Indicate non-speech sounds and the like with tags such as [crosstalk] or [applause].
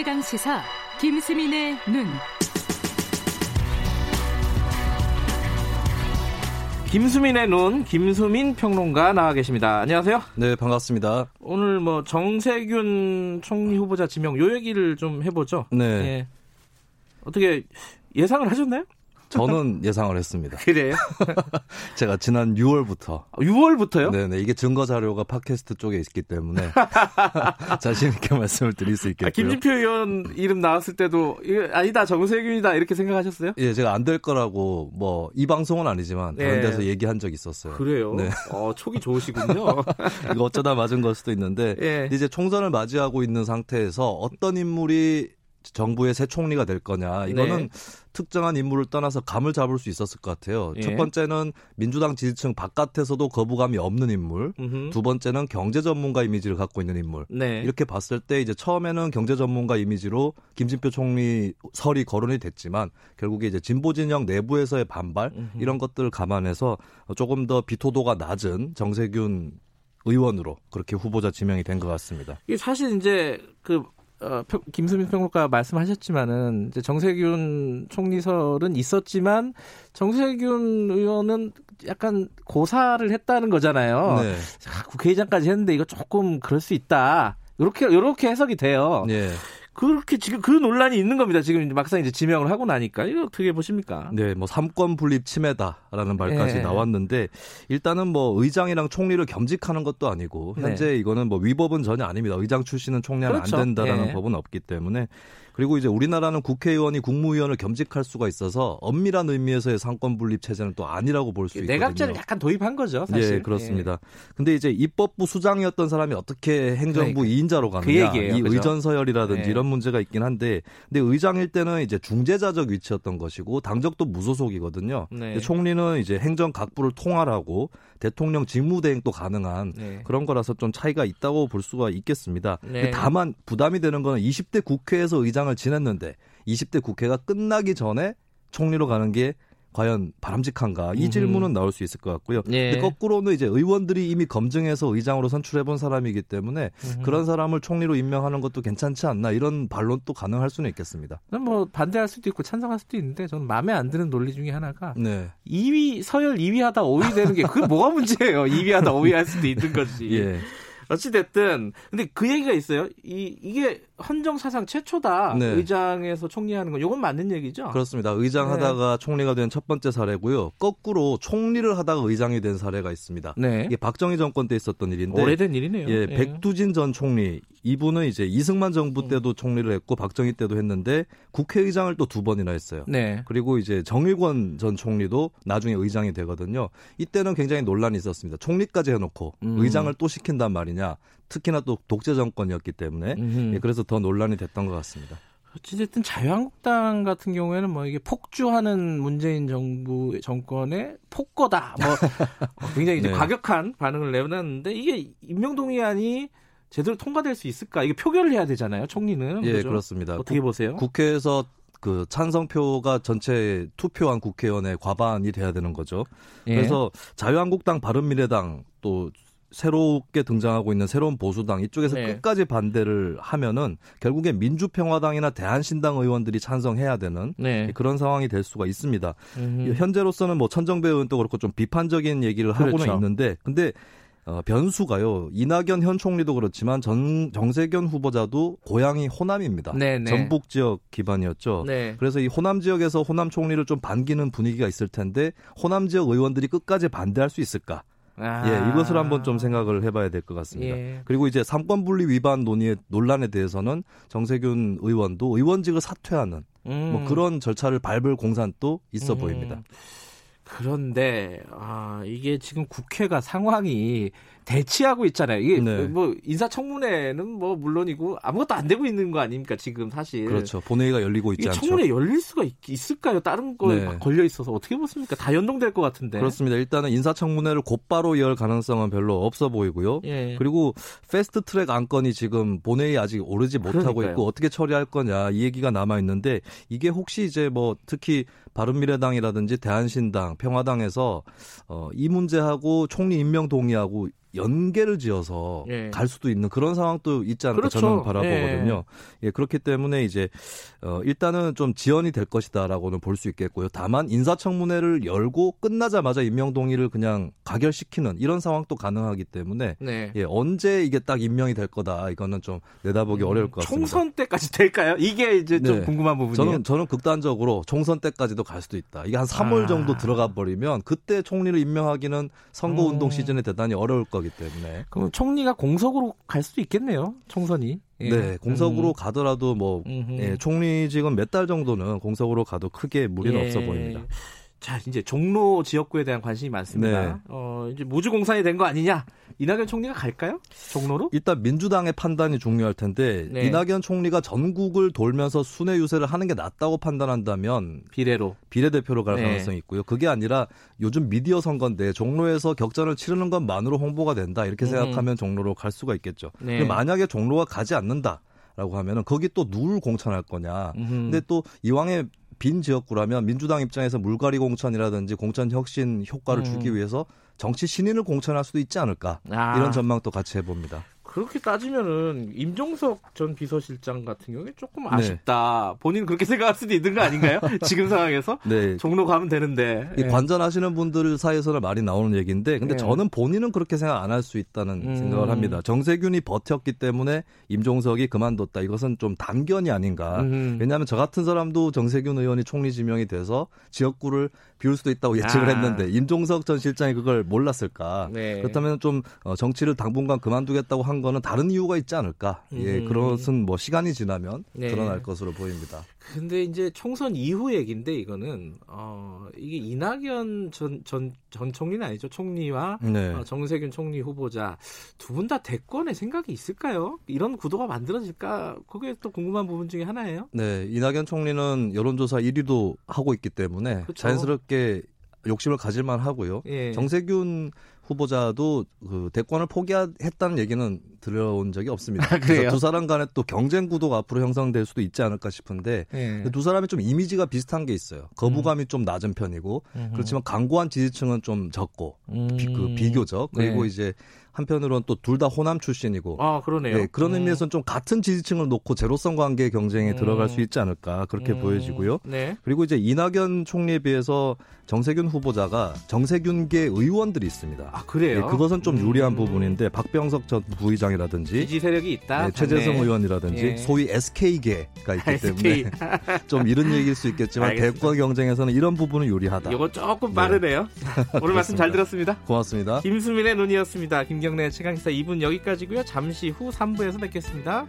최강 시사 김수민의 눈. 김수민의 눈, 김수민 평론가 나와 계십니다. 안녕하세요. 네, 반갑습니다. 오늘 뭐 정세균 총리 후보자 지명 요 얘기를 좀 해보죠. 네. 예. 어떻게 예상을 하셨나요? 저는 예상을 했습니다. [laughs] 그래요? [laughs] 제가 지난 6월부터 6월부터요? 네네 이게 증거 자료가 팟캐스트 쪽에 있기 때문에 [laughs] 자신 있게 말씀을 드릴 수 있겠고요. 아, 김진표 의원 이름 나왔을 때도 아니다 정세균이다 이렇게 생각하셨어요? 예, 제가 안 될 거라고 뭐 이 방송은 아니지만 다른 예. 데서 얘기한 적 있었어요. 그래요? 네. 어, 촉이 좋으시군요. 이거 어쩌다 맞은 걸 수도 있는데 예. 이제 총선을 맞이하고 있는 상태에서 어떤 인물이 정부의 새 총리가 될 거냐 이거는 네. 특정한 인물을 떠나서 감을 잡을 수 있었을 것 같아요. 예. 첫 번째는 민주당 지지층 바깥에서도 거부감이 없는 인물, 음흠. 두 번째는 경제 전문가 이미지를 갖고 있는 인물. 네. 이렇게 봤을 때 이제 처음에는 경제 전문가 이미지로 김진표 총리 설이 거론이 됐지만 결국에 이제 진보 진영 내부에서의 반발 음흠. 이런 것들을 감안해서 조금 더 비토도가 낮은 정세균 의원으로 그렇게 후보자 지명이 된 것 같습니다. 이게 사실 이제 그 어, 평- 김수민 평론가 말씀하셨지만은 이제 정세균 총리설은 있었지만 정세균 의원은 약간 고사를 했다는 거잖아요. 네. 아, 국회의장까지 했는데 이거 조금 그럴 수 있다. 이렇게 이렇게 해석이 돼요. 네. 그렇게 지금 그 논란이 있는 겁니다. 지금 이제 막상 이제 지명을 하고 나니까 이거 어떻게 보십니까? 네, 뭐 삼권 분립 침해다라는 말까지 예. 나왔는데 일단은 뭐 의장이랑 총리를 겸직하는 것도 아니고 네. 현재 이거는 뭐 위법은 전혀 아닙니다. 의장 출신은 총리하면 그렇죠. 안 된다라는 예. 법은 없기 때문에 그리고 이제 우리나라는 국회의원이 국무위원을 겸직할 수가 있어서 엄밀한 의미에서의 삼권 분립 체제는 또 아니라고 볼 수 있거든요. 내각제를 약간 도입한 거죠, 사실. 예, 그렇습니다. 근데 이제 입법부 수장이었던 사람이 어떻게 행정부 그러니까. 이 2인자로 그 가느냐. 얘기예요, 이 그죠? 의전 서열이라든지 네. 이런 문제가 있긴 한데 근데 의장일 때는 이제 중재자적 위치였던 것이고 당적도 무소속이거든요. 네. 총리는 이제 행정 각부를 통할하고 대통령 직무대행도 가능한 네. 그런 거라서 좀 차이가 있다고 볼 수가 있겠습니다. 네. 다만 부담이 되는 거는 20대 국회에서 의장을 지냈는데 20대 국회가 끝나기 전에 총리로 가는 게 과연 바람직한가 이. 질문은 나올 수 있을 것 같고요. 예. 근데 거꾸로는 이제 의원들이 이미 검증해서 의장으로 선출해 본 사람이기 때문에 음흠. 그런 사람을 총리로 임명하는 것도 괜찮지 않나 이런 반론도 가능할 수는 있겠습니다. 뭐 반대할 수도 있고 찬성할 수도 있는데 저는 마음에 안 드는 논리 중에 하나가 네. 2위 서열 2위 하다 5위 되는 게 그게 뭐가 문제예요? 2위 하다 5위 할 수도 있는 거지. [laughs] 예. 어찌 됐든 근데 그 얘기가 있어요. 이 이게 헌정 사상 최초다. 네. 의장에서 총리하는 건 이건 맞는 얘기죠. 그렇습니다. 의장 네. 하다가 총리가 된 첫 번째 사례고요. 거꾸로 총리를 하다가 의장이 된 사례가 있습니다. 네. 이게 박정희 정권 때 있었던 일인데 오래된 일이네요. 예, 백두진 전 총리 이분은 이제 이승만 정부 때도 총리를 했고 박정희 때도 했는데 국회의장을 또 두 번이나 했어요. 네. 그리고 이제 정일권 전 총리도 나중에 의장이 되거든요. 이때는 굉장히 논란이 있었습니다. 총리까지 해놓고 음. 의장을 또 시킨단 말이냐. 특히나 또 독재 정권이었기 때문에. 예, 그래서 더 논란이 됐던 것 같습니다. 어쨌든 자유한국당 같은 경우에는 뭐 이게 폭주하는 문재인 정부 정권의 폭거다. 뭐 [laughs] 어, 굉장히 이제 네. 과격한 반응을 내놨는데 이게 임명동의안이 제대로 통과될 수 있을까? 이게 표결을 해야 되잖아요. 총리는 예, 그죠? 그렇습니다. 어떻게 보세요? 국회에서 그 찬성표가 전체 투표한 국회의원의 과반이 돼야 되는 거죠. 예. 그래서 자유한국당, 바른미래당 또 새롭게 등장하고 있는 새로운 보수당 이쪽에서 네. 끝까지 반대를 하면은 결국에 민주평화당이나 대한신당 의원들이 찬성해야 되는 네. 그런 상황이 될 수가 있습니다. 음. 현재로서는 뭐 천정배 의원도 그렇고 좀 비판적인 얘기를 하고는 그렇죠. 있는데 근데 어, 변수가요. 이낙연 현 총리도 그렇지만 전 정세균 후보자도 고향이 호남입니다. 네네. 전북 지역 기반이었죠. 네. 그래서 이 호남 지역에서 호남 총리를 좀 반기는 분위기가 있을 텐데 호남 지역 의원들이 끝까지 반대할 수 있을까? 아. 예, 이것을 한번 좀 생각을 해봐야 될 것 같습니다. 예. 그리고 이제 삼권 분리 위반 논의 논란에 대해서는 정세균 의원도 의원직을 사퇴하는 음. 뭐 그런 절차를 밟을 공산도 있어 음. 보입니다. 그런데 아 이게 지금 국회가 상황이 대치하고 있잖아요. 이게 네. 뭐 인사청문회는 뭐 물론이고 아무것도 안 되고 있는 거 아닙니까 지금 사실. 그렇죠. 본회의가 열리고 있지 않죠. 청문회 열릴 수가 있, 을까요 다른 거에 네. 막 걸려 있어서 어떻게 보십니까? 다 연동될 것 같은데. 그렇습니다. 일단은 인사청문회를 곧바로 열 가능성은 별로 없어 보이고요. 예. 그리고 패스트 트랙 안건이 지금 본회의 아직 오르지 못하고 그러니까요. 있고 어떻게 처리할 거냐 이 얘기가 남아 있는데 이게 혹시 이제 뭐 특히 바른미래당이라든지 대한신당, 평화당에서 어, 이 문제하고 총리 임명 동의하고 연계를 지어서 예. 갈 수도 있는 그런 상황도 있지 않을까 그렇죠. 저는 바라보거든요. 예. 그렇기 때문에 이제 어 일단은 좀 지연이 될 것이다라고는 볼 수 있겠고요. 다만 인사청문회를 열고 끝나자마자 임명 동의를 그냥 가결시키는 이런 상황도 가능하기 때문에 네. 예, 언제 이게 딱 임명이 될 거다 이거는 좀 내다보기 어려울 것 같습니다. 음, 총선 때까지 될까요? 이게 이제 좀 네. 궁금한 부분이에요. 저는 저는 극단적으로 총선 때까지도 갈 수도 있다. 이게 한 3월 아. 정도 들어가 버리면 그때 총리를 임명하기는 선거 운동 음. 시즌에 대단히 어려울 거기 때문에 그럼 총리가 공석으로 갈 수도 있겠네요. 총선이. 예. 네 공석으로 음. 가더라도 뭐. 예, 총리직은 몇 달 정도는 공석으로 가도 크게 무리는 예. 없어 보입니다. 자, 이제 종로 지역구에 대한 관심이 많습니다. 네. 어, 이제 무주공산이 된 거 아니냐? 이낙연 총리가 갈까요? 종로로? 일단 민주당의 판단이 중요할 텐데 네. 이낙연 총리가 전국을 돌면서 순회 유세를 하는 게 낫다고 판단한다면 비례로. 비례대표로 갈 네. 가능성이 있고요. 그게 아니라 요즘 미디어 선거인데 종로에서 격전을 치르는 것만으로 홍보가 된다 이렇게 음. 생각하면 종로로 갈 수가 있겠죠. 네. 만약에 종로가 가지 않는다 라고 하면은 거기 또 누굴 공천할 거냐. 음흠. 근데 또 이왕에 빈 지역구라면 민주당 입장에서 물갈이 공천이라든지 공천 혁신 효과를 음. 주기 위해서 정치 신인을 공천할 수도 있지 않을까 아. 이런 전망도 같이 해봅니다. 그렇게 따지면은 임종석 전 비서실장 같은 경우에 조금 네. 아쉽다. 본인 그렇게 [laughs] 생각할 수도 있는 거 아닌가요? [laughs] 지금 상황에서 네. 종로 가면 되는데. 이 예. 관전하시는 분들 사이에서는 말이 나오는 얘기인데, 근데 네. 저는 본인은 그렇게 생각 안 할 수 있다는 음. 생각을 합니다. 정세균이 버텼기 때문에 임종석이 그만뒀다. 이것은 좀 단견이 아닌가. 음. 왜냐하면 저 같은 사람도 정세균 의원이 총리 지명이 돼서 지역구를 비울 수도 있다고 예측을 아. 했는데 임종석 전 실장이 그걸 몰랐을까? 네. 그렇다면 좀 어, 정치를 당분간 그만두겠다고 한 거는 다른 이유가 있지 않을까? 예, 음. 그것은 뭐 시간이 지나면 네. 드러날 것으로 보입니다. 근데 이제 총선 이후 얘기인데 이거는 어 이게 이낙연 전 전 전 총리는 아니죠 총리와 네. 어, 정세균 총리 후보자 두 분 다 대권에 생각이 있을까요? 이런 구도가 만들어질까? 그게 또 궁금한 부분 중에 하나예요. 네, 이낙연 총리는 여론조사 1위도 하고 있기 때문에 그쵸. 자연스럽게 욕심을 가질만 하고요. 예. 정세균 후보자도 그 대권을 포기했다는 얘기는 들어온 적이 없습니다. 아? 그래서 두 사람 간에 또 경쟁 구도가 앞으로 형성될 수도 있지 않을까 싶은데 예. 두 사람이 좀 이미지가 비슷한 게 있어요. 거부감이 좀 낮은 편이고 음흠. 그렇지만 강고한 지지층은 좀 적고 비, 그 음. 비교적 그리고 네. 이제 한편으로는 또 둘 다 호남 출신이고 아 그러네요. 네, 그런 음. 의미에서는 좀 같은 지지층을 놓고 제로성 관계 경쟁에 음. 들어갈 수 있지 않을까 그렇게 음. 보여지고요. 네. 그리고 이제 이낙연 총리에 비해서 정세균 후보자가 정세균계 의원들이 있습니다. 아 그래요. 예, 그것은 좀 유리한 음. 부분인데 박병석 전 부의장이라든지 지지 세력이 있다. 네, 최재성. 의원이라든지 예. 소위 SK계가 있기 SK. 때문에 [laughs] 좀 이런 얘기일 수 있겠지만. 대권 경쟁에서는 이런 부분은 유리하다. 이거 조금 빠르네요. 오늘 말씀 잘 [laughs] 들었습니다. 고맙습니다. 김수민의 눈이었습니다. 김경래 최강시사 2분 여기까지고요. 잠시 후 3부에서 뵙겠습니다.